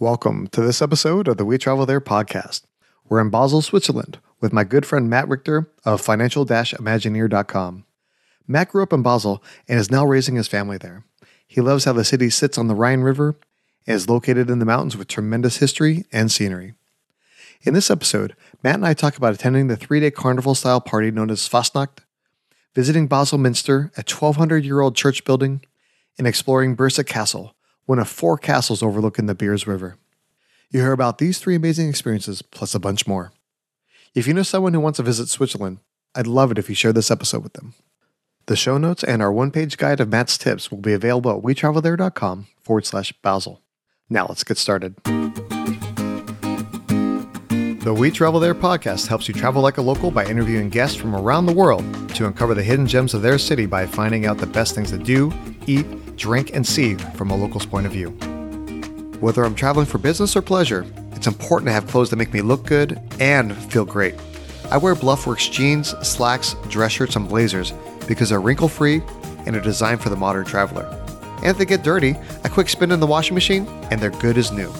Welcome to this episode of the We Travel There podcast. We're in Basel, Switzerland, with my good friend Matt Richter of financial imagineer.com. Matt grew up in Basel and is now raising his family there. He loves how the city sits on the Rhine River and is located in the mountains with tremendous history and scenery. In this episode, Matt and I talk about attending the three day carnival style party known as Fastnacht, visiting Basel Minster, a 1200 year old church building, and exploring Birseck Castle, one of four castles overlooking the Birs River. You hear about these three amazing experiences, plus a bunch more. If you know someone who wants to visit Switzerland, I'd love it if you share this episode with them. The show notes and our one page guide of Matt's tips will be available at wetravelthere.com forward slash Basel. Now let's get started. The We Travel There podcast helps you travel like a local by interviewing guests from around the world to uncover the hidden gems of their city by finding out the best things to do, eat, drink, and see from a local's point of view. Whether I'm traveling for business or pleasure, it's important to have clothes that make me look good and feel great. I wear Bluffworks jeans, slacks, dress shirts, and blazers because they're wrinkle free and are designed for the modern traveler. And if they get dirty, a quick spin in the washing machine and they're good as new.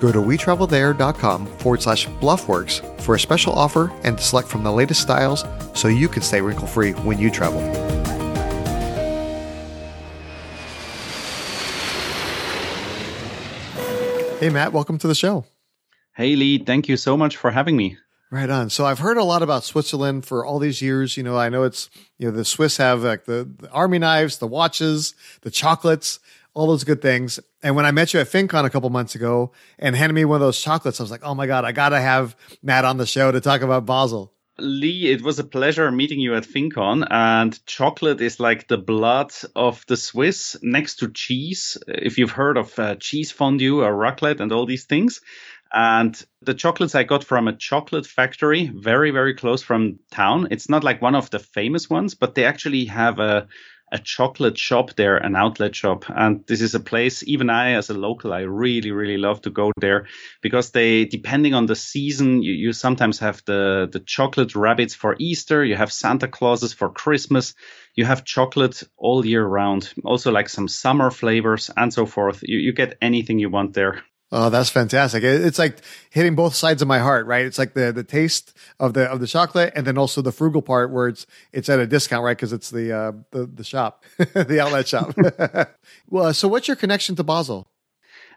Go to wetravelthere.com forward slash bluffworks for a special offer and select from the latest styles so you can stay wrinkle free when you travel. Hey, Matt, welcome to the show. Hey, Lee, thank you so much for having me. Right on. So I've heard a lot about Switzerland for all these years. You know, I know it's, you know, the Swiss have like the, the army knives, the watches, the chocolates, all those good things. And when I met you at FinCon a couple months ago and handed me one of those chocolates, I was like, oh my God, I got to have Matt on the show to talk about Basel. Lee, it was a pleasure meeting you at FinCon. And chocolate is like the blood of the Swiss next to cheese. If you've heard of uh, cheese fondue or raclette and all these things. And the chocolates I got from a chocolate factory, very, very close from town. It's not like one of the famous ones, but they actually have a a chocolate shop there, an outlet shop. And this is a place, even I, as a local, I really, really love to go there because they, depending on the season, you, you sometimes have the, the chocolate rabbits for Easter. You have Santa Clauses for Christmas. You have chocolate all year round. Also like some summer flavors and so forth. You, you get anything you want there. Oh, that's fantastic. It's like hitting both sides of my heart, right? It's like the, the taste of the, of the chocolate and then also the frugal part where it's, it's at a discount, right? Cause it's the, uh, the, the shop, the outlet shop. well, so what's your connection to Basel?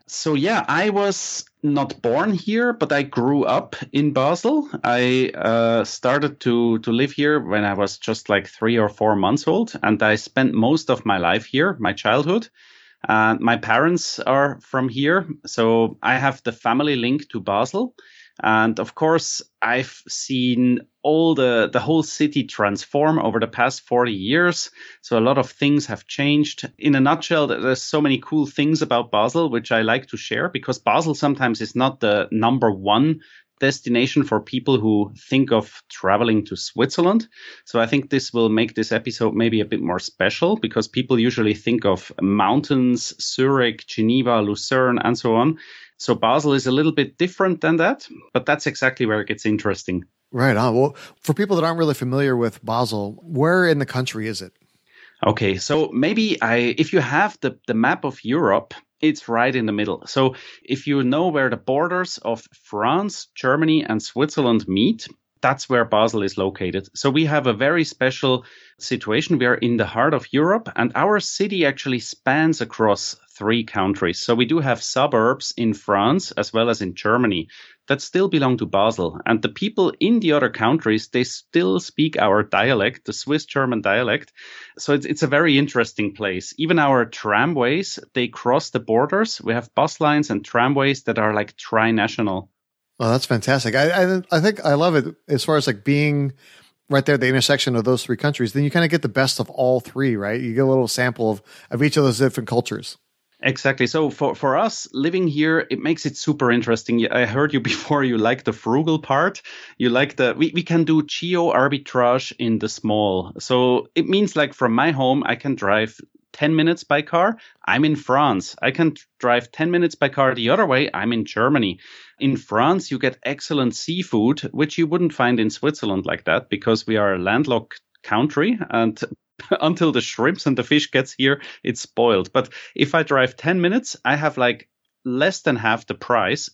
So yeah, I was not born here, but I grew up in Basel. I uh, started to to live here when I was just like three or four months old, and I spent most of my life here, my childhood. And my parents are from here, so I have the family link to Basel. And of course, I've seen all the, the whole city transform over the past 40 years. So a lot of things have changed. In a nutshell, there's so many cool things about Basel, which I like to share because Basel sometimes is not the number one destination for people who think of traveling to Switzerland. So I think this will make this episode maybe a bit more special because people usually think of mountains, Zurich, Geneva, Lucerne, and so on. So Basel is a little bit different than that, but that's exactly where it gets interesting. Right on. Well, for people that aren't really familiar with Basel, where in the country is it? Okay, so maybe I, if you have the, the map of Europe, it's right in the middle. So if you know where the borders of France, Germany, and Switzerland meet, that's where Basel is located. So we have a very special situation. We are in the heart of Europe, and our city actually spans across three countries. So we do have suburbs in France as well as in Germany that still belong to Basel. And the people in the other countries, they still speak our dialect, the Swiss German dialect. So it's, it's a very interesting place. Even our tramways, they cross the borders. We have bus lines and tramways that are like tri-national. Oh, that's fantastic. I, I, I think I love it as far as like being right there at the intersection of those three countries. Then you kind of get the best of all three, right? You get a little sample of, of each of those different cultures. Exactly. So for, for us living here, it makes it super interesting. I heard you before. You like the frugal part. You like the, we, we can do geo arbitrage in the small. So it means like from my home, I can drive 10 minutes by car. I'm in France. I can drive 10 minutes by car the other way. I'm in Germany. In France, you get excellent seafood, which you wouldn't find in Switzerland like that because we are a landlocked country and until the shrimps and the fish gets here, it's spoiled. But if I drive 10 minutes, I have like less than half the price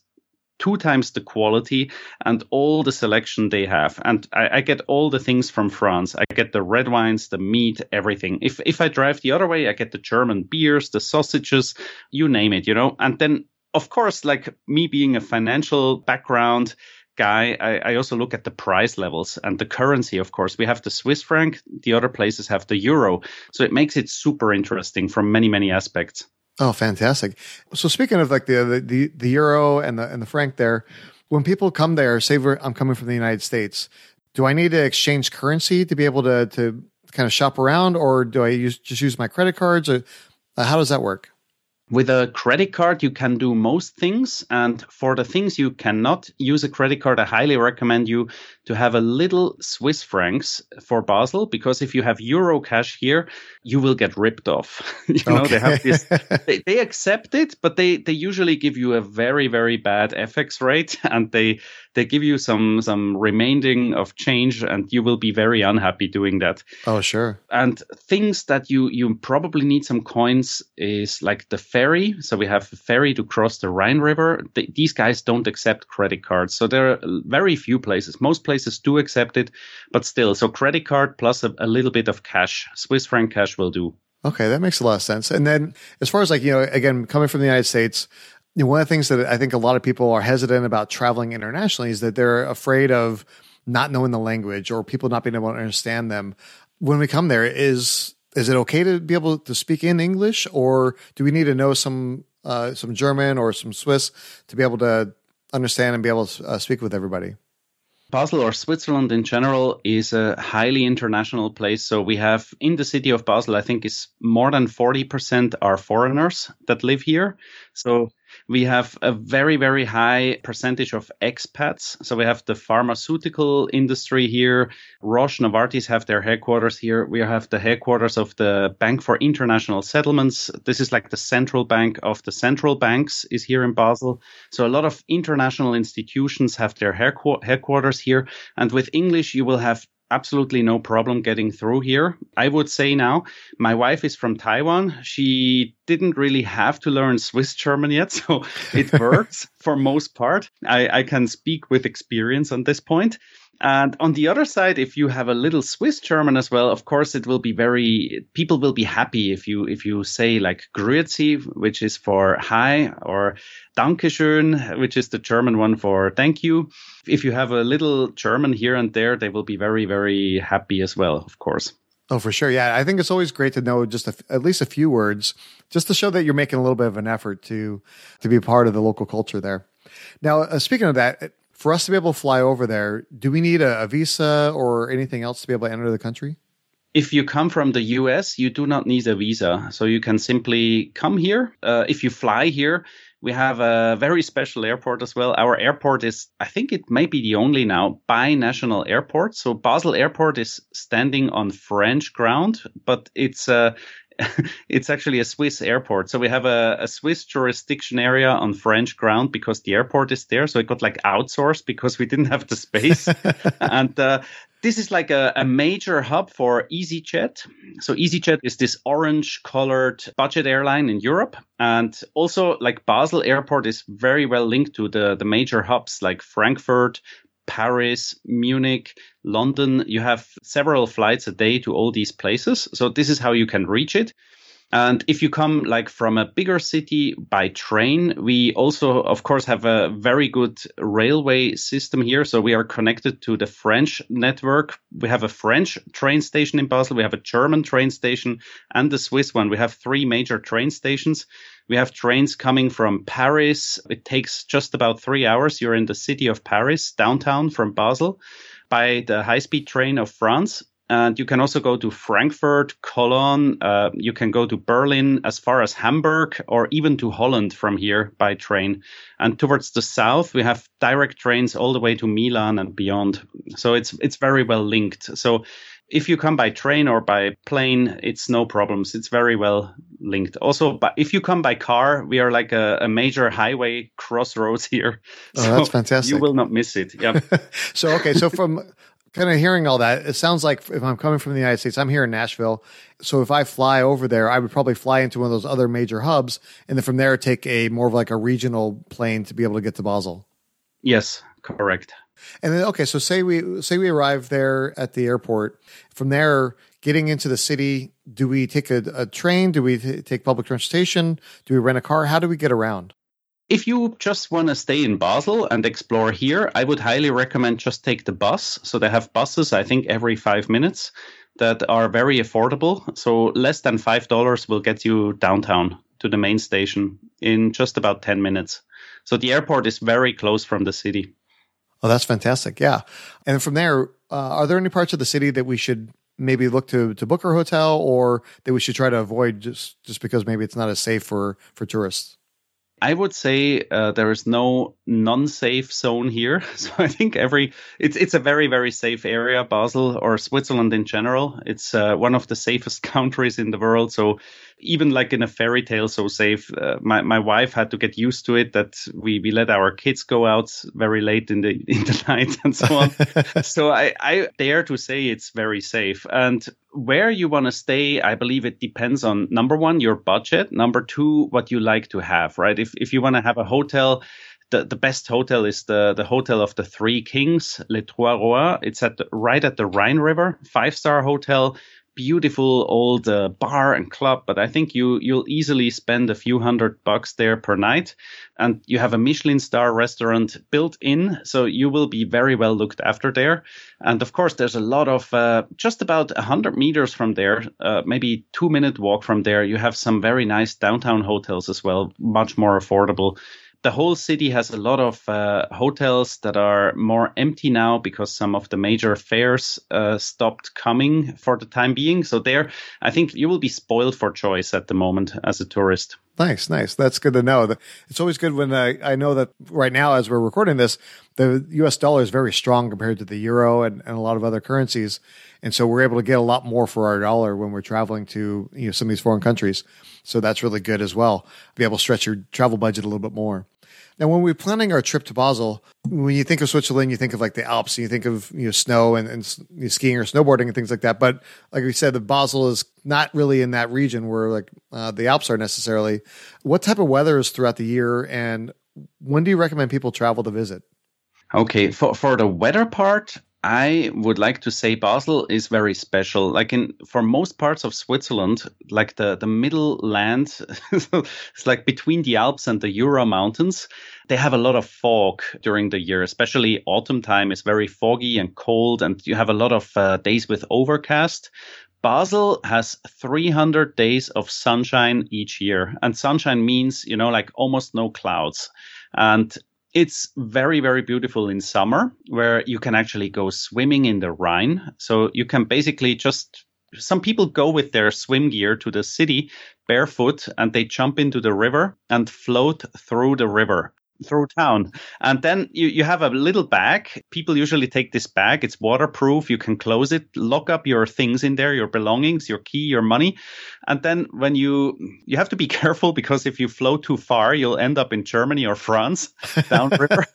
two times the quality and all the selection they have. And I, I, get all the things from France. I get the red wines, the meat, everything. If if I drive the other way, I get the German beers, the sausages, you name it, you know. And then of course, like me being a financial background guy, I, I also look at the price levels and the currency, of course. We have the Swiss franc, the other places have the euro. So it makes it super interesting from many, many aspects. Oh, fantastic! So speaking of like the the the euro and the and the franc, there, when people come there, say I'm coming from the United States, do I need to exchange currency to be able to to kind of shop around, or do I use just use my credit cards, or uh, how does that work? With a credit card, you can do most things. And for the things you cannot use a credit card, I highly recommend you to have a little Swiss francs for Basel, because if you have Euro cash here, you will get ripped off. you know, they have this, they, they accept it, but they, they usually give you a very, very bad FX rate and they, they give you some, some remaining of change and you will be very unhappy doing that. Oh, sure. And things that you, you probably need some coins is like the ferry. So we have a ferry to cross the Rhine River. these guys don't accept credit cards. So there are very few places. Most places do accept it, but still, so credit card plus a, a little bit of cash, Swiss franc cash will do. Okay, that makes a lot of sense. And then, as far as like you know, again, coming from the United States, one of the things that I think a lot of people are hesitant about traveling internationally is that they're afraid of not knowing the language or people not being able to understand them. When we come there, is is it okay to be able to speak in English, or do we need to know some uh, some German or some Swiss to be able to understand and be able to uh, speak with everybody? Basel or Switzerland in general is a highly international place. So we have in the city of Basel, I think is more than 40% are foreigners that live here. So we have a very, very high percentage of expats. So we have the pharmaceutical industry here. Roche, Novartis have their headquarters here. We have the headquarters of the Bank for International Settlements. This is like the central bank of the central banks is here in Basel. So a lot of international institutions have their headquarters here. And with English, you will have absolutely no problem getting through here. I would say now, my wife is from Taiwan. She didn't really have to learn Swiss German yet, so it works for most part. I, I can speak with experience on this point. And on the other side, if you have a little Swiss German as well, of course, it will be very, people will be happy if you, if you say like Grüezi, which is for hi, or Dankeschön, which is the German one for thank you. If you have a little German here and there, they will be very, very happy as well, of course. Oh, for sure. Yeah. I think it's always great to know just a, at least a few words just to show that you're making a little bit of an effort to, to be part of the local culture there. Now, uh, speaking of that, for us to be able to fly over there, do we need a, a visa or anything else to be able to enter the country? if you come from the US, you do not need a visa. So you can simply come here. Uh, if you fly here, we have a very special airport as well. Our airport is, I think it may be the only now bi-national airport. So Basel Airport is standing on French ground, but it's a, it's actually a Swiss airport. So we have a, a, Swiss jurisdiction area on French ground because the airport is there. So it got like outsourced because we didn't have the space. and uh, this is like a, a, major hub for EasyJet. So EasyJet is this orange colored budget airline in Europe. And also like Basel airport is very well linked to the, the major hubs like Frankfurt, Paris, Munich, London. You have several flights a day to all these places. So this is how you can reach it. And if you come like from a bigger city by train, we also, of course, have a very good railway system here. So we are connected to the French network. We have a French train station in Basel. We have a German train station and the Swiss one. We have three major train stations. We have trains coming from Paris. It takes just about three hours. You're in the city of Paris, downtown from Basel, by the high speed train of France. And you can also go to Frankfurt, Cologne. Uh, you can go to Berlin, as far as Hamburg, or even to Holland from here by train. And towards the south, we have direct trains all the way to Milan and beyond. So it's it's very well linked. So if you come by train or by plane, it's no problems. It's very well linked. Also, but if you come by car, we are like a, a major highway crossroads here. Oh, so that's fantastic. You will not miss it. Yeah. so okay, so from kind of hearing all that, it sounds like if I'm coming from the United States, I'm here in Nashville. So if I fly over there, I would probably fly into one of those other major hubs, and then from there take a more of like a regional plane to be able to get to Basel. Yes, correct. And then okay, so say we say we arrive there at the airport. From there, getting into the city, do we take a, a train? Do we t- take public transportation? Do we rent a car? How do we get around? If you just want to stay in Basel and explore here, I would highly recommend just take the bus. So they have buses, I think, every five minutes that are very affordable. So less than $5 will get you downtown to the main station in just about 10 minutes. So the airport is very close from the city. Oh, that's fantastic. Yeah. And from there, uh, are there any parts of the city that we should maybe look to, to book our hotel or that we should try to avoid just, just because maybe it's not as safe for, for tourists? I would say uh, there is no non-safe zone here. So I think every it's it's a very very safe area. Basel or Switzerland in general, it's uh, one of the safest countries in the world. So even like in a fairy tale, so safe. Uh, my my wife had to get used to it that we we let our kids go out very late in the in the night and so on. so I I dare to say it's very safe. And where you want to stay, I believe it depends on number one your budget, number two what you like to have. Right? If if you want to have a hotel the, the best hotel is the, the Hotel of the Three Kings, Les Trois Rois. It's at the, right at the Rhine River, five star hotel, beautiful old uh, bar and club. But I think you you'll easily spend a few hundred bucks there per night, and you have a Michelin star restaurant built in, so you will be very well looked after there. And of course, there's a lot of uh, just about hundred meters from there, uh, maybe two minute walk from there. You have some very nice downtown hotels as well, much more affordable the whole city has a lot of uh, hotels that are more empty now because some of the major fairs uh, stopped coming for the time being. So there, I think you will be spoiled for choice at the moment as a tourist. Nice, nice. That's good to know. It's always good when I, I know that right now, as we're recording this, the US dollar is very strong compared to the euro and, and a lot of other currencies. And so we're able to get a lot more for our dollar when we're traveling to you know, some of these foreign countries. So that's really good as well. Be able to stretch your travel budget a little bit more. Now, when we're planning our trip to Basel, when you think of Switzerland, you think of like the Alps, and you think of you know snow and, and you know, skiing or snowboarding and things like that. But like we said, the Basel is not really in that region where like uh, the Alps are necessarily. What type of weather is throughout the year, and when do you recommend people travel to visit? Okay, for for the weather part, I would like to say Basel is very special. Like in for most parts of Switzerland, like the the middle land, it's like between the Alps and the Jura mountains. They have a lot of fog during the year, especially autumn time is very foggy and cold, and you have a lot of uh, days with overcast. Basel has 300 days of sunshine each year, and sunshine means you know like almost no clouds. And it's very, very beautiful in summer where you can actually go swimming in the Rhine. So you can basically just, some people go with their swim gear to the city barefoot and they jump into the river and float through the river through town. And then you, you have a little bag. People usually take this bag. It's waterproof. You can close it, lock up your things in there, your belongings, your key, your money. And then when you, you have to be careful because if you float too far, you'll end up in Germany or France downriver.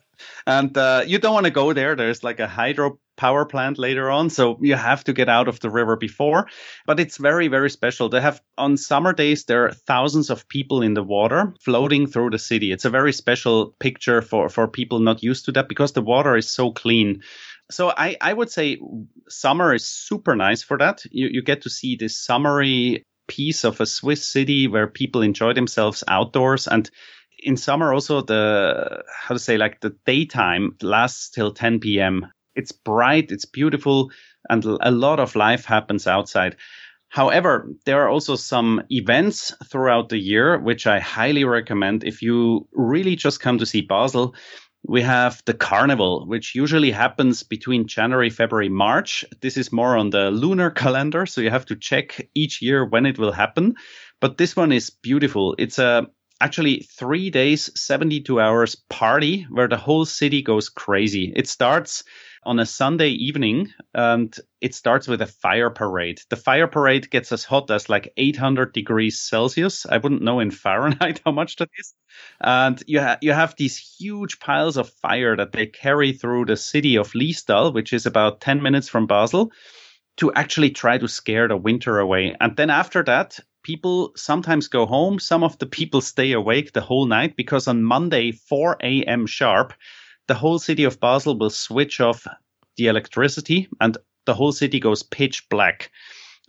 And uh, you don't want to go there. There's like a hydro power plant later on. So you have to get out of the river before. But it's very, very special. They have on summer days, there are thousands of people in the water floating through the city. It's a very special picture for, for people not used to that because the water is so clean. So I, I would say summer is super nice for that. You, you get to see this summery piece of a Swiss city where people enjoy themselves outdoors and in summer also the how to say like the daytime lasts till 10 p.m it's bright, it's beautiful, and a lot of life happens outside. However, there are also some events throughout the year which I highly recommend if you really just come to see Basel. We have the carnival, which usually happens between January, February, March. This is more on the lunar calendar, so you have to check each year when it will happen. But this one is beautiful. It's a actually three days, 72 hours party where the whole city goes crazy. It starts on a Sunday evening, and it starts with a fire parade. The fire parade gets as hot as like 800 degrees Celsius. I wouldn't know in Fahrenheit how much that is. And you, ha- you have these huge piles of fire that they carry through the city of Liestal, which is about 10 minutes from Basel, to actually try to scare the winter away. And then after that, people sometimes go home. Some of the people stay awake the whole night because on Monday, 4 a.m. sharp, the whole city of Basel will switch off the electricity and the whole city goes pitch black.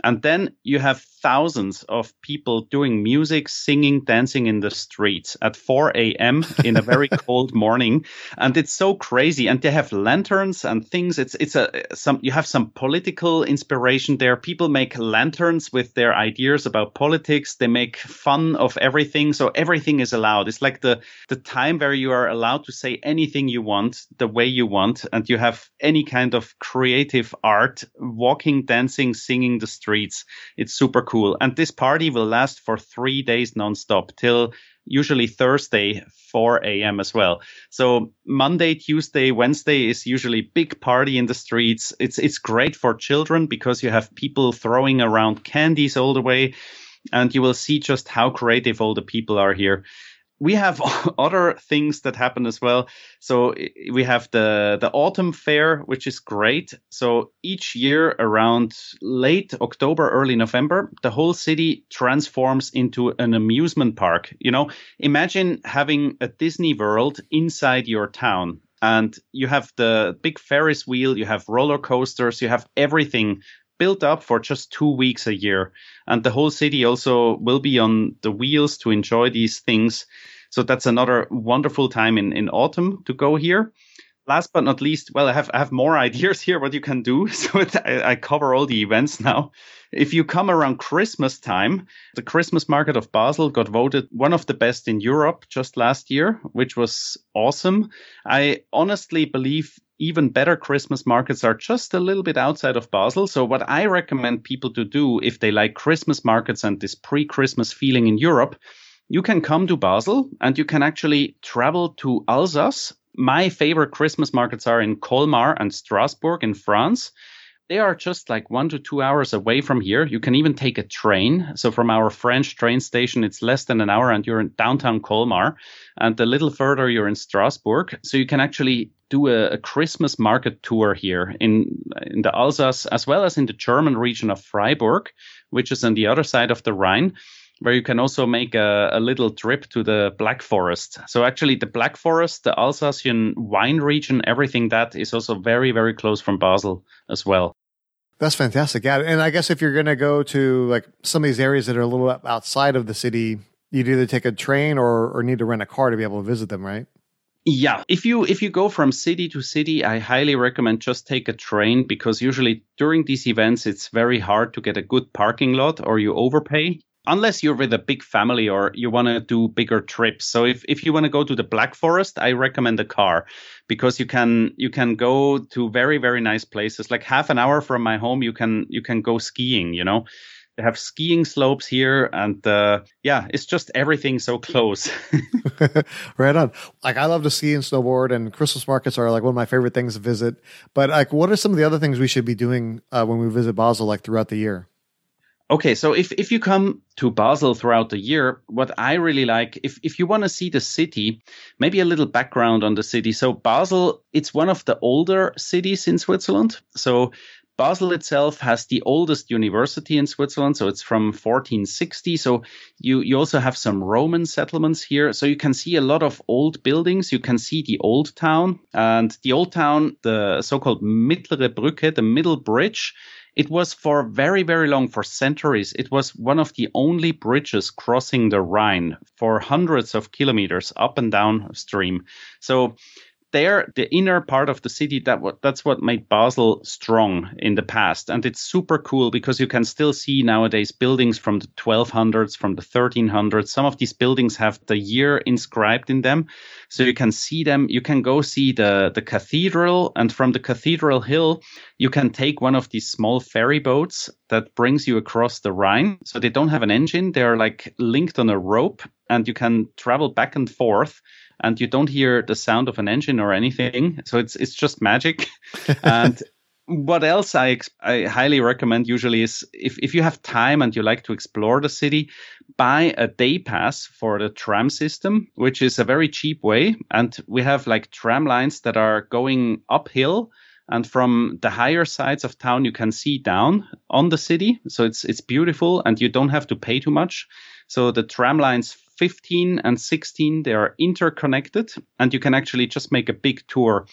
And then you have thousands of people doing music, singing, dancing in the streets at 4 a.m. in a very cold morning. And it's so crazy. And they have lanterns and things. It's, it's a, some, you have some political inspiration there. People make lanterns with their ideas about politics. They make fun of everything. So everything is allowed. It's like the, the time where you are allowed to say anything you want, the way you want. And you have any kind of creative art, walking, dancing, singing the streets. It's super cool. And this party will last for three days nonstop till usually Thursday, 4 a.m. as well. So Monday, Tuesday, Wednesday is usually big party in the streets. It's, it's great for children because you have people throwing around candies all the way and you will see just how creative all the people are here we have other things that happen as well. So we have the the autumn fair, which is great. So each year around late October, early November, the whole city transforms into an amusement park. You know, imagine having a Disney World inside your town. And you have the big Ferris wheel, you have roller coasters, you have everything built up for just two weeks a year. And the whole city also will be on the wheels to enjoy these things. So that's another wonderful time in, in autumn to go here. Last but not least, well, I have I have more ideas here what you can do. So I, I cover all the events now. If you come around Christmas time, the Christmas market of Basel got voted one of the best in Europe just last year, which was awesome. I honestly believe even better Christmas markets are just a little bit outside of Basel. So, what I recommend people to do if they like Christmas markets and this pre Christmas feeling in Europe, you can come to Basel and you can actually travel to Alsace. My favorite Christmas markets are in Colmar and Strasbourg in France. They are just like one to two hours away from here. You can even take a train. So from our French train station, it's less than an hour and you're in downtown Colmar. And a little further, you're in Strasbourg. So you can actually do a, a, Christmas market tour here in in the Alsace as well as in the German region of Freiburg, which is on the other side of the Rhine where you can also make a, a, little trip to the Black Forest. So actually, the Black Forest, the Alsatian wine region, everything that is also very, very close from Basel as well. That's fantastic. Yeah, and I guess if you're going to go to like some of these areas that are a little outside of the city, you'd either take a train or, or need to rent a car to be able to visit them, right? Yeah, if you if you go from city to city, I highly recommend just take a train because usually during these events it's very hard to get a good parking lot or you overpay unless you're with a big family or you want to do bigger trips. So if, if you want to go to the Black Forest, I recommend a car because you can you can go to very very nice places. Like half an hour from my home, you can you can go skiing. You know, they have skiing slopes here, and uh, yeah, it's just everything so close. right on. Like I love to ski and snowboard, and Christmas markets are like one of my favorite things to visit. But like, what are some of the other things we should be doing uh, when we visit Basel, like throughout the year? Okay, so if, if you come to Basel throughout the year, what I really like, if, if you want to see the city, maybe a little background on the city. So Basel, it's one of the older cities in Switzerland. So Basel itself has the oldest university in Switzerland, so it's from 1460. So you, you also have some Roman settlements here. So you can see a lot of old buildings. You can see the old town and the old town, the so-called Mittlere Brücke, the middle bridge it was for very, very long, for centuries, it was one of the only bridges crossing the Rhine for hundreds of kilometers up and down stream. So there, the inner part of the city, that what that's what made Basel strong in the past, and it's super cool because you can still see nowadays buildings from the 1200s, from the 1300s. Some of these buildings have the year inscribed in them, so you can see them. You can go see the the cathedral, and from the cathedral hill, you can take one of these small ferry boats that brings you across the Rhine. So they don't have an engine; they are like linked on a rope, and you can travel back and forth and you don't hear the sound of an engine or anything. So it's it's just magic. and what else I, I highly recommend usually is if, if you have time and you like to explore the city, buy a day pass for the tram system, which is a very cheap way. And we have like tram lines that are going uphill. And from the higher sides of town, you can see down on the city. So it's, it's beautiful and you don't have to pay too much. So the tram lines 15 and 16, they are interconnected and you can actually just make a big tour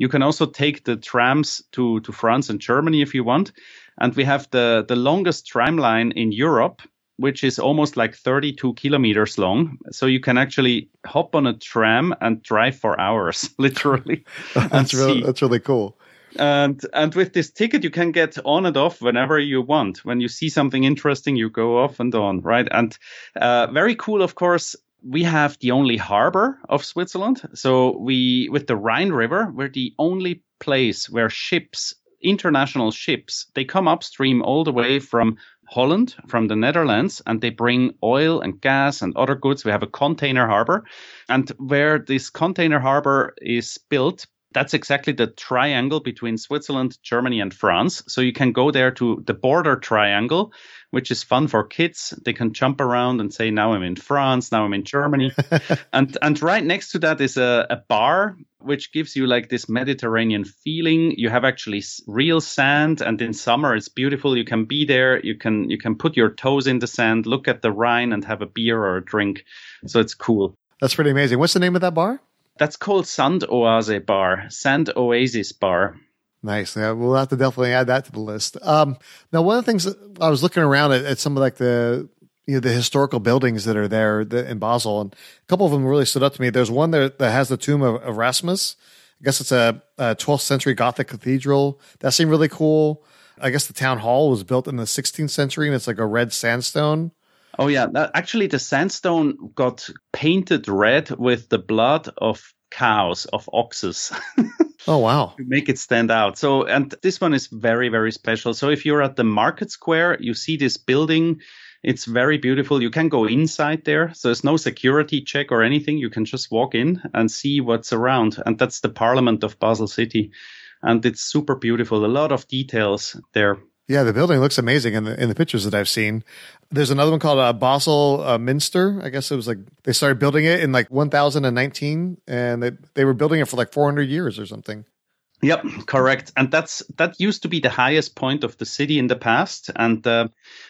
you can also take the trams to, to France and Germany if you want. And we have the, the longest tram line in Europe, which is almost like 32 kilometers long. So you can actually hop on a tram and drive for hours, literally. that's, really, that's really cool. And and with this ticket, you can get on and off whenever you want. When you see something interesting, you go off and on, right? And uh, very cool, of course we have the only harbor of Switzerland. So we, with the Rhine River, we're the only place where ships, international ships, they come upstream all the way from Holland, from the Netherlands, and they bring oil and gas and other goods. We have a container harbor. And where this container harbor is built, that's exactly the triangle between Switzerland, Germany, and France. So you can go there to the border triangle which is fun for kids. They can jump around and say, now I'm in France, now I'm in Germany. and, and right next to that is a, a bar, which gives you like this Mediterranean feeling. You have actually real sand. And in summer, it's beautiful. You can be there. You can, you can put your toes in the sand, look at the Rhine and have a beer or a drink. So it's cool. That's pretty amazing. What's the name of that bar? That's called Sand Oase Bar, Sand Oasis Bar. Nice. Yeah, we'll have to definitely add that to the list. Um, now, one of the things I was looking around at, at, some of like the you know the historical buildings that are there in Basel, and a couple of them really stood up to me. There's one that, that has the tomb of Erasmus. I guess it's a, a 12th century Gothic cathedral. That seemed really cool. I guess the town hall was built in the 16th century, and it's like a red sandstone. Oh yeah, actually, the sandstone got painted red with the blood of cows, of oxes. oh wow. to make it stand out. So and this one is very very special. So if you're at the market square, you see this building it's very beautiful. You can go inside there. So there's no security check or anything. You can just walk in and see what's around. And that's the parliament of Basel City. And it's super beautiful. A lot of details there. Yeah, the building looks amazing in the in the pictures that I've seen. There's another one called uh, Basel uh, Minster. I guess it was like they started building it in like 1019, and they they were building it for like 400 years or something. Yep, correct. And that's that used to be the highest point of the city in the past, and uh,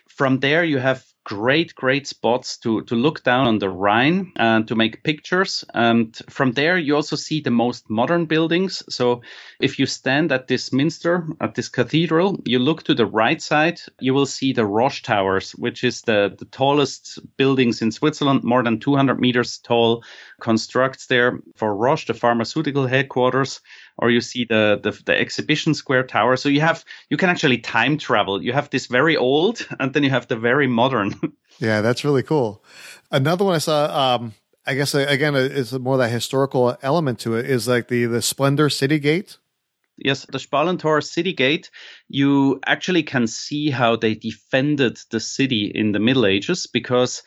from there you have great, great spots to, to look down on the Rhine and to make pictures. And from there, you also see the most modern buildings. So if you stand at this minster, at this cathedral, you look to the right side, you will see the Roche Towers, which is the, the tallest buildings in Switzerland, more than 200 meters tall, constructs there for Roche, the pharmaceutical headquarters or you see the, the, the exhibition square tower. So you have you can actually time travel. You have this very old, and then you have the very modern. yeah, that's really cool. Another one I saw. Um, I guess uh, again, uh, it's more that historical element to it. Is like the the Spalentor City Gate. Yes, the Spalentor city gate, you actually can see how they defended the city in the Middle Ages because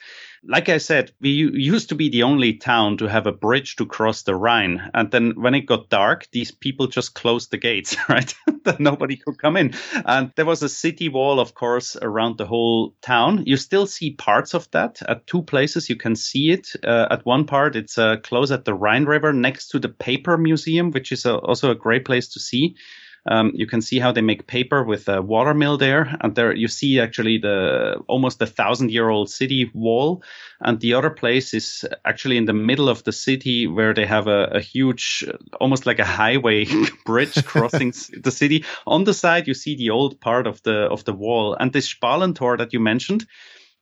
like I said, we used to be the only town to have a bridge to cross the Rhine. And then when it got dark, these people just closed the gates, right? that nobody could come in. And there was a city wall, of course, around the whole town. You still see parts of that at two places. You can see it. Uh, at one part, it's uh, close at the Rhine River next to the Paper Museum, which is a, also a great place to see. Um, you can see how they make paper with a water mill there, and there you see actually the almost a thousand year old city wall. And the other place is actually in the middle of the city where they have a, a huge, almost like a highway bridge crossing the city. On the side, you see the old part of the of the wall, and this Spalentor that you mentioned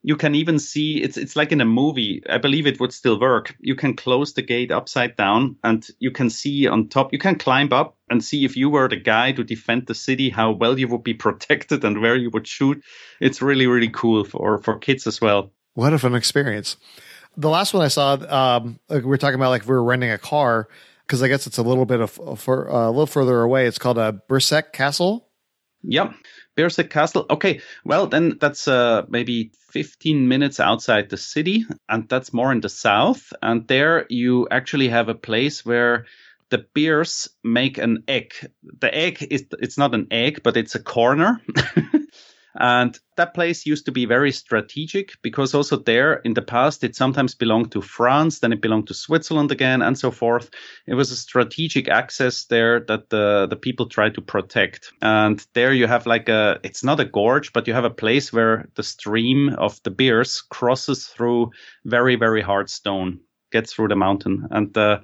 you can even see it's it's like in a movie. I believe it would still work. You can close the gate upside down and you can see on top. You can climb up and see if you were the guy to defend the city, how well you would be protected and where you would shoot. It's really really cool for for kids as well. What a fun experience! The last one I saw, um, like we are talking about, like we were renting a car because I guess it's a little bit of for uh, a little further away. It's called a Birseck Castle. Yep. Birseck Castle. Okay, well then that's uh, maybe 15 minutes outside the city, and that's more in the south. And there you actually have a place where the Birs make an egg. The egg is it's not an egg, but it's a corner. And that place used to be very strategic because also there in the past it sometimes belonged to France, then it belonged to Switzerland again, and so forth. It was a strategic access there that the, the people tried to protect. And there you have like a, it's not a gorge, but you have a place where the stream of the Birs crosses through very, very hard stone, gets through the mountain. And uh,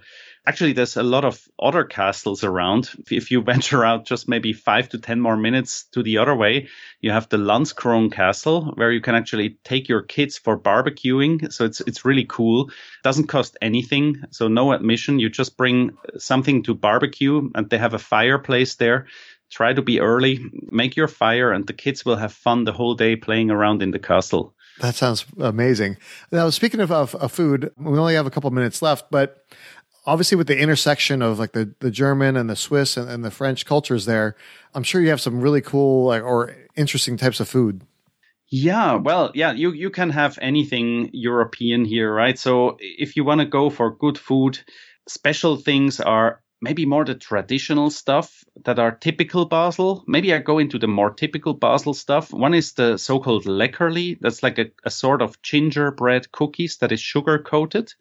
actually there's a lot of other castles around. If you venture out just maybe five to ten more minutes to the other way you have the landskron castle where you can actually take your kids for barbecuing. So it's it's really cool. Doesn't cost anything. So no admission. You just bring something to barbecue and they have a fireplace there. Try to be early. Make your fire and the kids will have fun the whole day playing around in the castle that sounds amazing. Now, speaking of, of, of, food, we only have a couple minutes left, but obviously with the intersection of like the, the German and the Swiss and, and the French cultures there, I'm sure you have some really cool like, or interesting types of food. Yeah, well, yeah, you, you can have anything European here, right? So if you want to go for good food, special things are maybe more the traditional stuff that are typical Basel. Maybe I go into the more typical Basel stuff. One is the so-called Leckerli. That's like a, a sort of gingerbread cookies that is sugar coated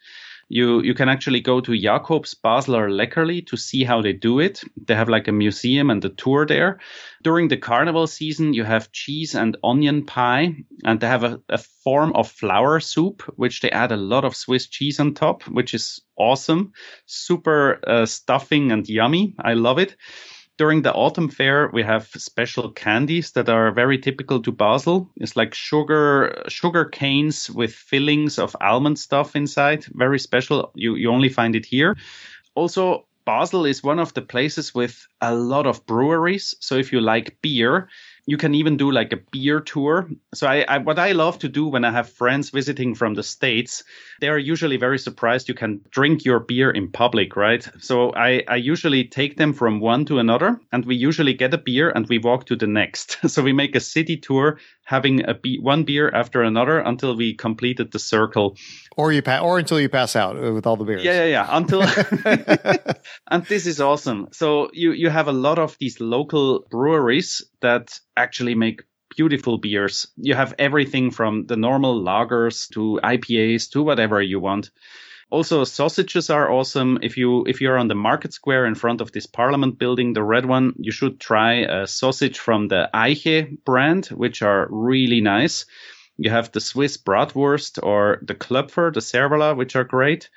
you you can actually go to Jakobs Basler Leckerli to see how they do it. They have like a museum and a tour there. During the carnival season, you have cheese and onion pie, and they have a, a form of flour soup, which they add a lot of Swiss cheese on top, which is awesome. Super uh, stuffing and yummy. I love it during the autumn fair, we have special candies that are very typical to Basel. It's like sugar sugar canes with fillings of almond stuff inside. Very special. You you only find it here. Also, Basel is one of the places with a lot of breweries. So if you like beer, you can even do like a beer tour. So I, I, what I love to do when I have friends visiting from the States, they are usually very surprised you can drink your beer in public, right? So I, I usually take them from one to another and we usually get a beer and we walk to the next. so we make a city tour having a be- one beer after another until we completed the circle. Or you pa- or until you pass out uh, with all the beers. Yeah, yeah, yeah. Until and this is awesome. So you you have a lot of these local breweries that actually make beautiful beers. You have everything from the normal lagers to IPAs to whatever you want. Also, sausages are awesome. If you if you're on the market square in front of this Parliament building, the red one, you should try a sausage from the Eiche brand, which are really nice. You have the Swiss bratwurst or the Klöpfer, the Servola, which are great.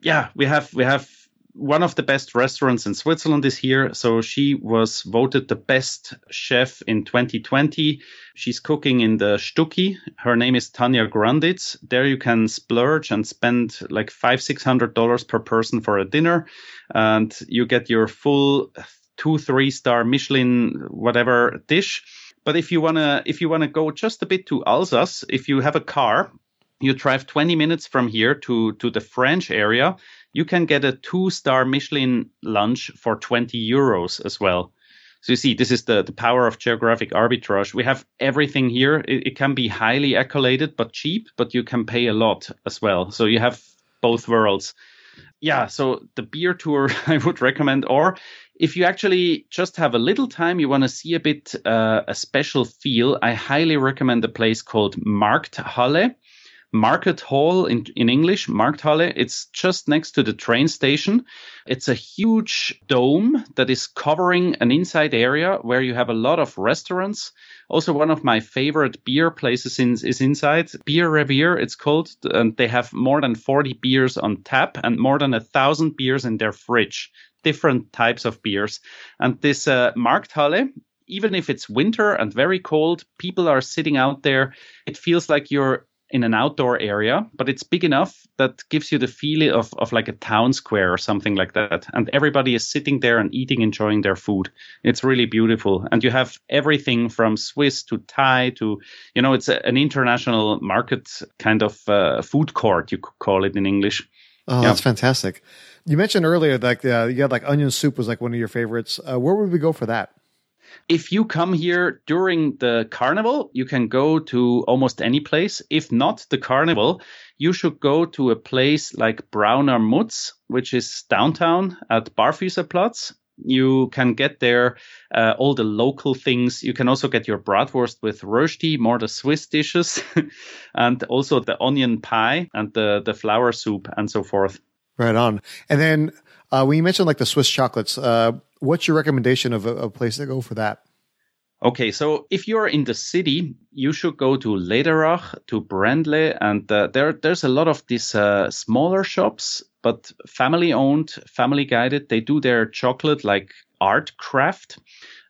Yeah, we have we have one of the best restaurants in Switzerland is here. So she was voted the best chef in 2020. She's cooking in the Stucki. Her name is Tanja Grandits. There you can splurge and spend like five, six hundred dollars per person for a dinner, and you get your full two, three star Michelin whatever dish. But if you wanna, if you wanna go just a bit to Alsace, if you have a car, you drive 20 minutes from here to to the French area you can get a two star Michelin lunch for 20 euros as well. So you see, this is the, the power of geographic arbitrage. We have everything here. It, it can be highly accoladed, but cheap, but you can pay a lot as well. So you have both worlds. Yeah, so the beer tour I would recommend, or if you actually just have a little time, you want to see a bit uh, a special feel, I highly recommend a place called Markthalle. Market Hall in, in English, Markthalle. It's just next to the train station. It's a huge dome that is covering an inside area where you have a lot of restaurants. Also, one of my favorite beer places in, is inside Beer Revier. It's called, and they have more than 40 beers on tap and more than a thousand beers in their fridge. Different types of beers. And this uh, Markthalle, even if it's winter and very cold, people are sitting out there. It feels like you're in an outdoor area, but it's big enough that gives you the feeling of, of like a town square or something like that. And everybody is sitting there and eating, enjoying their food. It's really beautiful. And you have everything from Swiss to Thai to, you know, it's a, an international market kind of uh, food court, you could call it in English. Oh, yeah. that's fantastic. You mentioned earlier like uh, you had like onion soup was like one of your favorites. Uh, where would we go for that? If you come here during the carnival, you can go to almost any place. If not the carnival, you should go to a place like Brauner Mutz, which is downtown at Barfüßerplatz. You can get there uh, all the local things. You can also get your bratwurst with rösti, more the Swiss dishes, and also the onion pie and the, the flour soup and so forth. Right on. And then uh, when you mentioned like the Swiss chocolates, uh, what's your recommendation of a, a place to go for that? Okay, so if you're in the city, you should go to Läderach, to Brändli, and uh, there there's a lot of these uh, smaller shops, but family owned, family guided. They do their chocolate like art craft.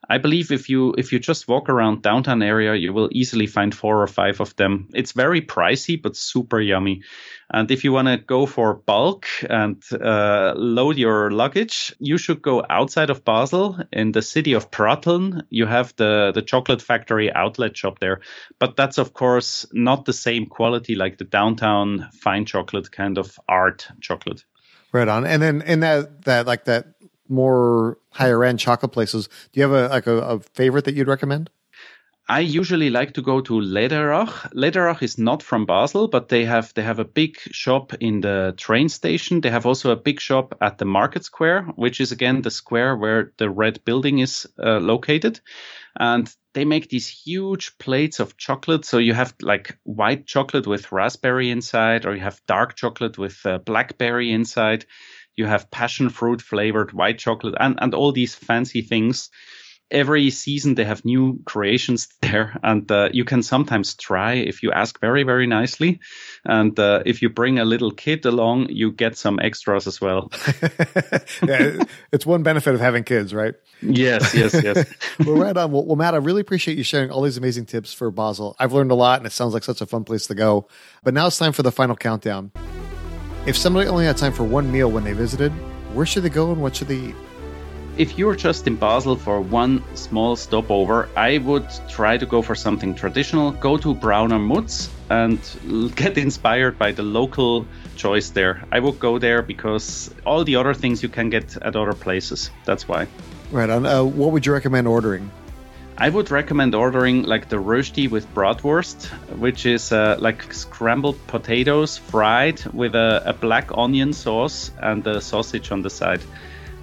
I believe if you if you just walk around downtown area, you will easily find four or five of them. It's very pricey, but super yummy. And if you want to go for bulk and uh, load your luggage, you should go outside of Basel in the city of Pratteln. You have the the chocolate factory outlet shop there, but that's of course not the same quality like the downtown fine chocolate kind of art chocolate. Right on. And then in that that like that more higher end chocolate places, do you have a like a, a favorite that you'd recommend? I usually like to go to Läderach. Läderach is not from Basel, but they have they have a big shop in the train station. They have also a big shop at the market square, which is again the square where the red building is uh, located. And they make these huge plates of chocolate. So you have like white chocolate with raspberry inside, or you have dark chocolate with uh, blackberry inside you have passion fruit flavored white chocolate and, and all these fancy things. Every season they have new creations there, and uh, you can sometimes try if you ask very, very nicely. And uh, if you bring a little kid along, you get some extras as well. yeah, it's one benefit of having kids, right? Yes, yes, yes. well, right on. Well, well, Matt, I really appreciate you sharing all these amazing tips for Basel. I've learned a lot, and it sounds like such a fun place to go. But now it's time for the final countdown. If somebody only had time for one meal when they visited, where should they go and what should they eat? If you're just in Basel for one small stopover, I would try to go for something traditional. Go to Brauner Mutz and get inspired by the local choice there. I would go there because all the other things you can get at other places. That's why. Right. And uh, what would you recommend ordering? I would recommend ordering like the rösti with bratwurst, which is uh, like scrambled potatoes fried with a, a, black onion sauce and the sausage on the side.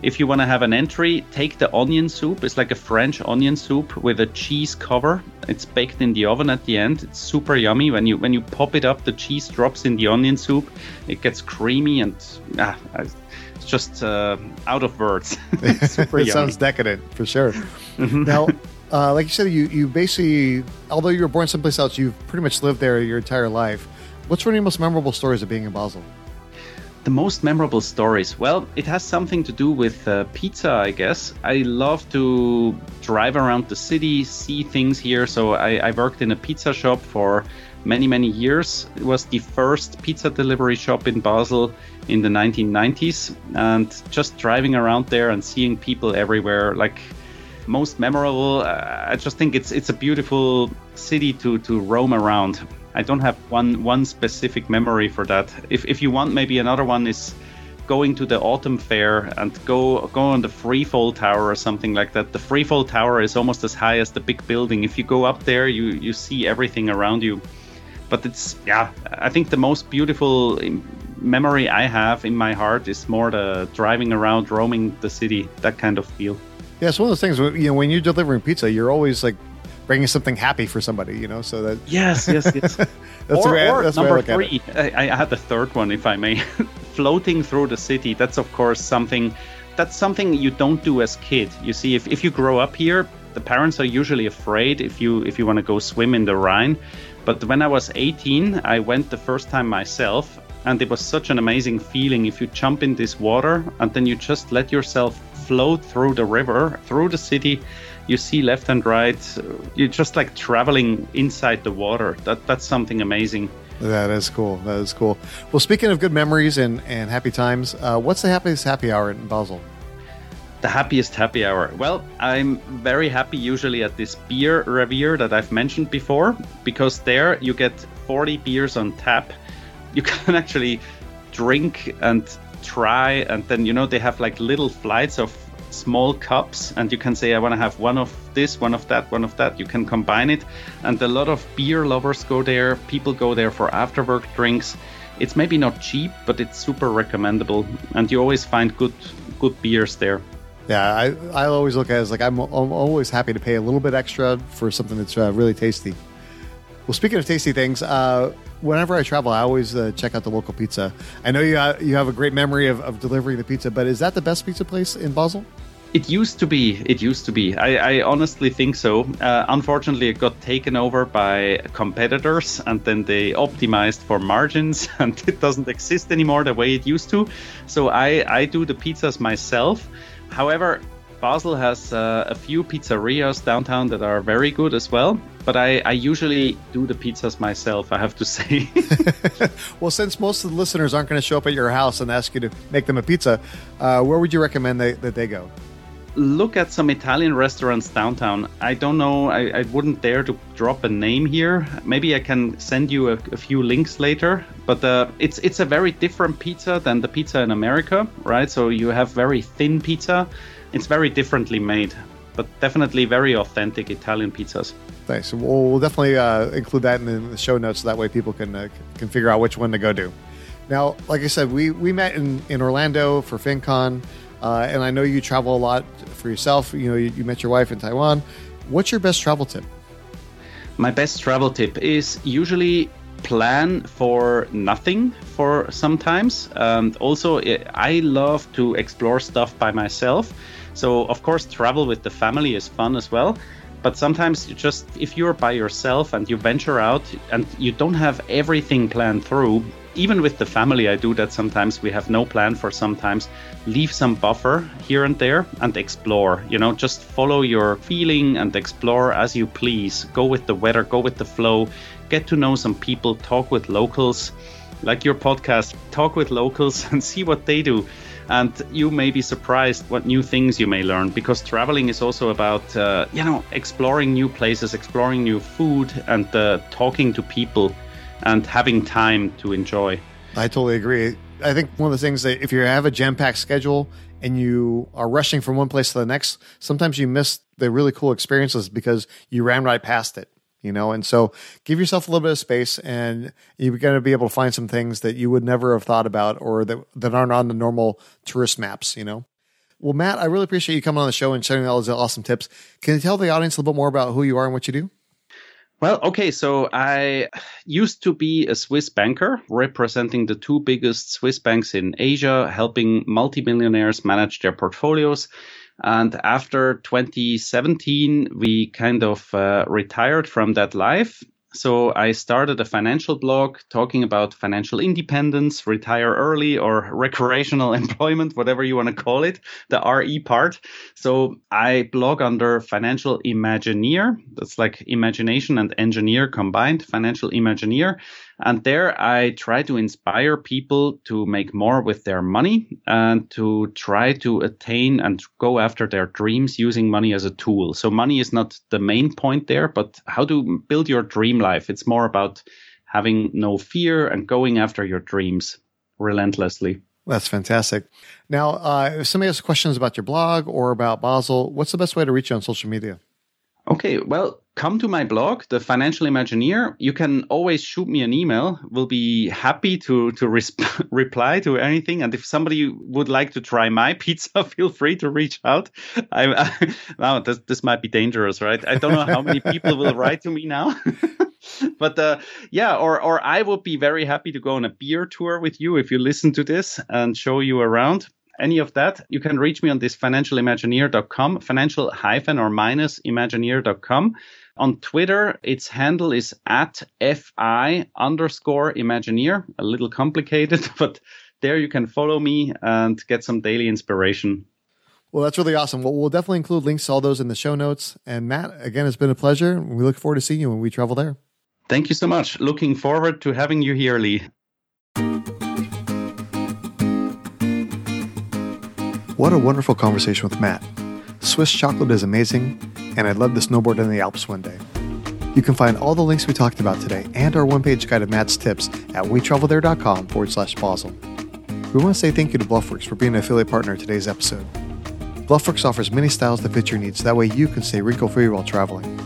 If you want to have an entry, take the onion soup. It's like a French onion soup with a cheese cover. It's baked in the oven at the end. It's super yummy. When you when you pop it up, the cheese drops in the onion soup. It gets creamy and ah, it's just uh, out of words. it sounds decadent for sure. Mm-hmm. Now uh, like you said, you you basically, although you were born someplace else, you've pretty much lived there your entire life. What's one of your most memorable stories of being in Basel? The most memorable stories. Well, it has something to do with uh, pizza, I guess. I love to drive around the city, see things here. So I, I worked in a pizza shop for many, many years. It was the first pizza delivery shop in Basel in the 1990s. And just driving around there and seeing people everywhere, like most memorable. Uh, I just think it's it's a beautiful city to to roam around. I don't have one one specific memory for that. If if you want, maybe another one is going to the autumn fair and go go on the freefall tower or something like that. The freefall tower is almost as high as the big building. If you go up there, you you see everything around you. But it's yeah, I think the most beautiful memory I have in my heart is more the driving around, roaming the city, that kind of feel. Yeah, it's one of those things. You know, when you're delivering pizza, you're always like bringing something happy for somebody. You know, so that yes, yes, yes. that's or, or that's number three. I, I had the third one, if I may. Floating through the city. That's of course something. That's something you don't do as kid. You see, if, if you grow up here, the parents are usually afraid if you if you want to go swim in the Rhine. But when I was 18, I went the first time myself, and it was such an amazing feeling if you jump in this water and then you just let yourself float through the river, through the city. You see left and right. You're just like traveling inside the water. That that's something amazing. That is cool. That is cool. Well, speaking of good memories and, and happy times, uh, what's the happiest happy hour in Basel? The happiest happy hour. Well, I'm very happy usually at this beer revier that I've mentioned before because there you get 40 beers on tap. You can actually drink and try and then you know they have like little flights of small cups and you can say, I want to have one of this, one of that, one of that. You can combine it. And a lot of beer lovers go there. People go there for after work drinks. It's maybe not cheap, but it's super recommendable. And you always find good good beers there. Yeah, I, I always look at it as like I'm, I'm always happy to pay a little bit extra for something that's uh, really tasty. Well, speaking of tasty things, uh, whenever I travel, I always uh, check out the local pizza. I know you uh, you have a great memory of, of delivering the pizza, but is that the best pizza place in Basel? It used to be. It used to be. I, I honestly think so. Uh, unfortunately, it got taken over by competitors, and then they optimized for margins, and it doesn't exist anymore the way it used to. So I I do the pizzas myself. However, Basel has uh, a few pizzerias downtown that are very good as well. But I, I usually do the pizzas myself, I have to say. well, since most of the listeners aren't going to show up at your house and ask you to make them a pizza, uh, where would you recommend they, that they go? Look at some Italian restaurants downtown. I don't know, I, I wouldn't dare to drop a name here. Maybe I can send you a, a few links later. But uh, it's it's a very different pizza than the pizza in America, right? So you have very thin pizza it's very differently made, but definitely very authentic Italian pizzas. Nice. We'll, we'll definitely uh, include that in the show notes so that way people can uh, can figure out which one to go do. Now, like I said, we we met in, in Orlando for FinCon, uh, and I know you travel a lot for yourself. You know, you, you met your wife in Taiwan. What's your best travel tip? My best travel tip is usually plan for nothing for sometimes. Um, also, I love to explore stuff by myself. So, of course, travel with the family is fun as well. But sometimes you just, if you're by yourself and you venture out and you don't have everything planned through, even with the family, I do that sometimes. We have no plan for sometimes. Leave some buffer here and there and explore. You know, just follow your feeling and explore as you please. Go with the weather, go with the flow, get to know some people, talk with locals, like your podcast, talk with locals and see what they do and you may be surprised what new things you may learn because traveling is also about uh, you know exploring new places exploring new food and uh, talking to people and having time to enjoy. I totally agree. I think one of the things that if you have a jam-packed schedule and you are rushing from one place to the next sometimes you miss the really cool experiences because you ran right past it you know? And so give yourself a little bit of space and you're going to be able to find some things that you would never have thought about or that, that aren't on the normal tourist maps you know? Well matt i really appreciate you coming on the show and sharing all those awesome tips. Can you tell the audience a little bit more about who you are and what you do? Well, okay, so I used to be a Swiss banker representing the two biggest Swiss banks in Asia, helping multimillionaires manage their portfolios. And after 2017, we kind of uh, retired from that life. So I started a financial blog talking about financial independence, retire early, or recreational employment, whatever you want to call it, the RE part. So I blog under Financial Imagineer. That's like imagination and engineer combined, Financial Imagineer. And there I try to inspire people to make more with their money and to try to attain and go after their dreams using money as a tool. So money is not the main point there, but how to build your dream life. It's more about having no fear and going after your dreams relentlessly. That's fantastic. Now, uh, if somebody has questions about your blog or about Basel, what's the best way to reach you on social media? Okay, well, come to my blog, The Financial Imagineer. You can always shoot me an email. We'll be happy to to resp- reply to anything. And if somebody would like to try my pizza, feel free to reach out. I, I now this, this might be dangerous, right? I don't know how many people will write to me now. but uh, yeah, or or I would be very happy to go on a beer tour with you if you listen to this and show you around any of that, you can reach me on this financialimagineer.com, financial hyphen or minus imagineer.com. On Twitter, its handle is at fi underscore imagineer. A little complicated, but there you can follow me and get some daily inspiration. Well, that's really awesome. Well, we'll definitely include links to all those in the show notes. And Matt, again, it's been a pleasure. We look forward to seeing you when we travel there. Thank you so much. Looking forward to having you here, Lee. What a wonderful conversation with Matt. Swiss chocolate is amazing, and I'd love to snowboard in the Alps one day. You can find all the links we talked about today and our one page guide of Matt's tips at wetravelthere.com forward slash Basel. We want to say thank you to Bluffworks for being an affiliate partner in today's episode. Bluffworks offers many styles that fit your needs, that way you can stay wrinkle free while traveling.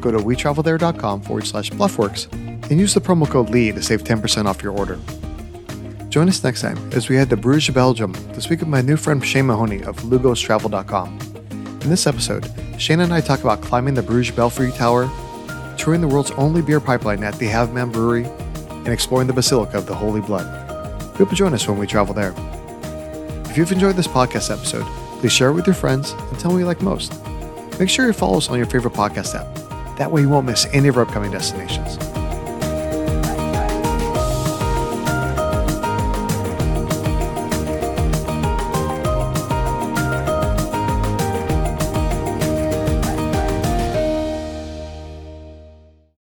Go to wetravelthere.com forward slash bluffworks and use the promo code LEE to save 10% off your order. Join us next time as we head to Bruges, Belgium to speak with my new friend Shane Mahoney of lugostravel.com. In this episode, Shane and I talk about climbing the Bruges Belfry Tower, touring the world's only beer pipeline at the Halve Maan Brewery, and exploring the Basilica of the Holy Blood. We hope you join us when we travel there. If you've enjoyed this podcast episode, please share it with your friends and tell me you like most. Make sure you follow us on your favorite podcast app. That way you won't miss any of our upcoming destinations.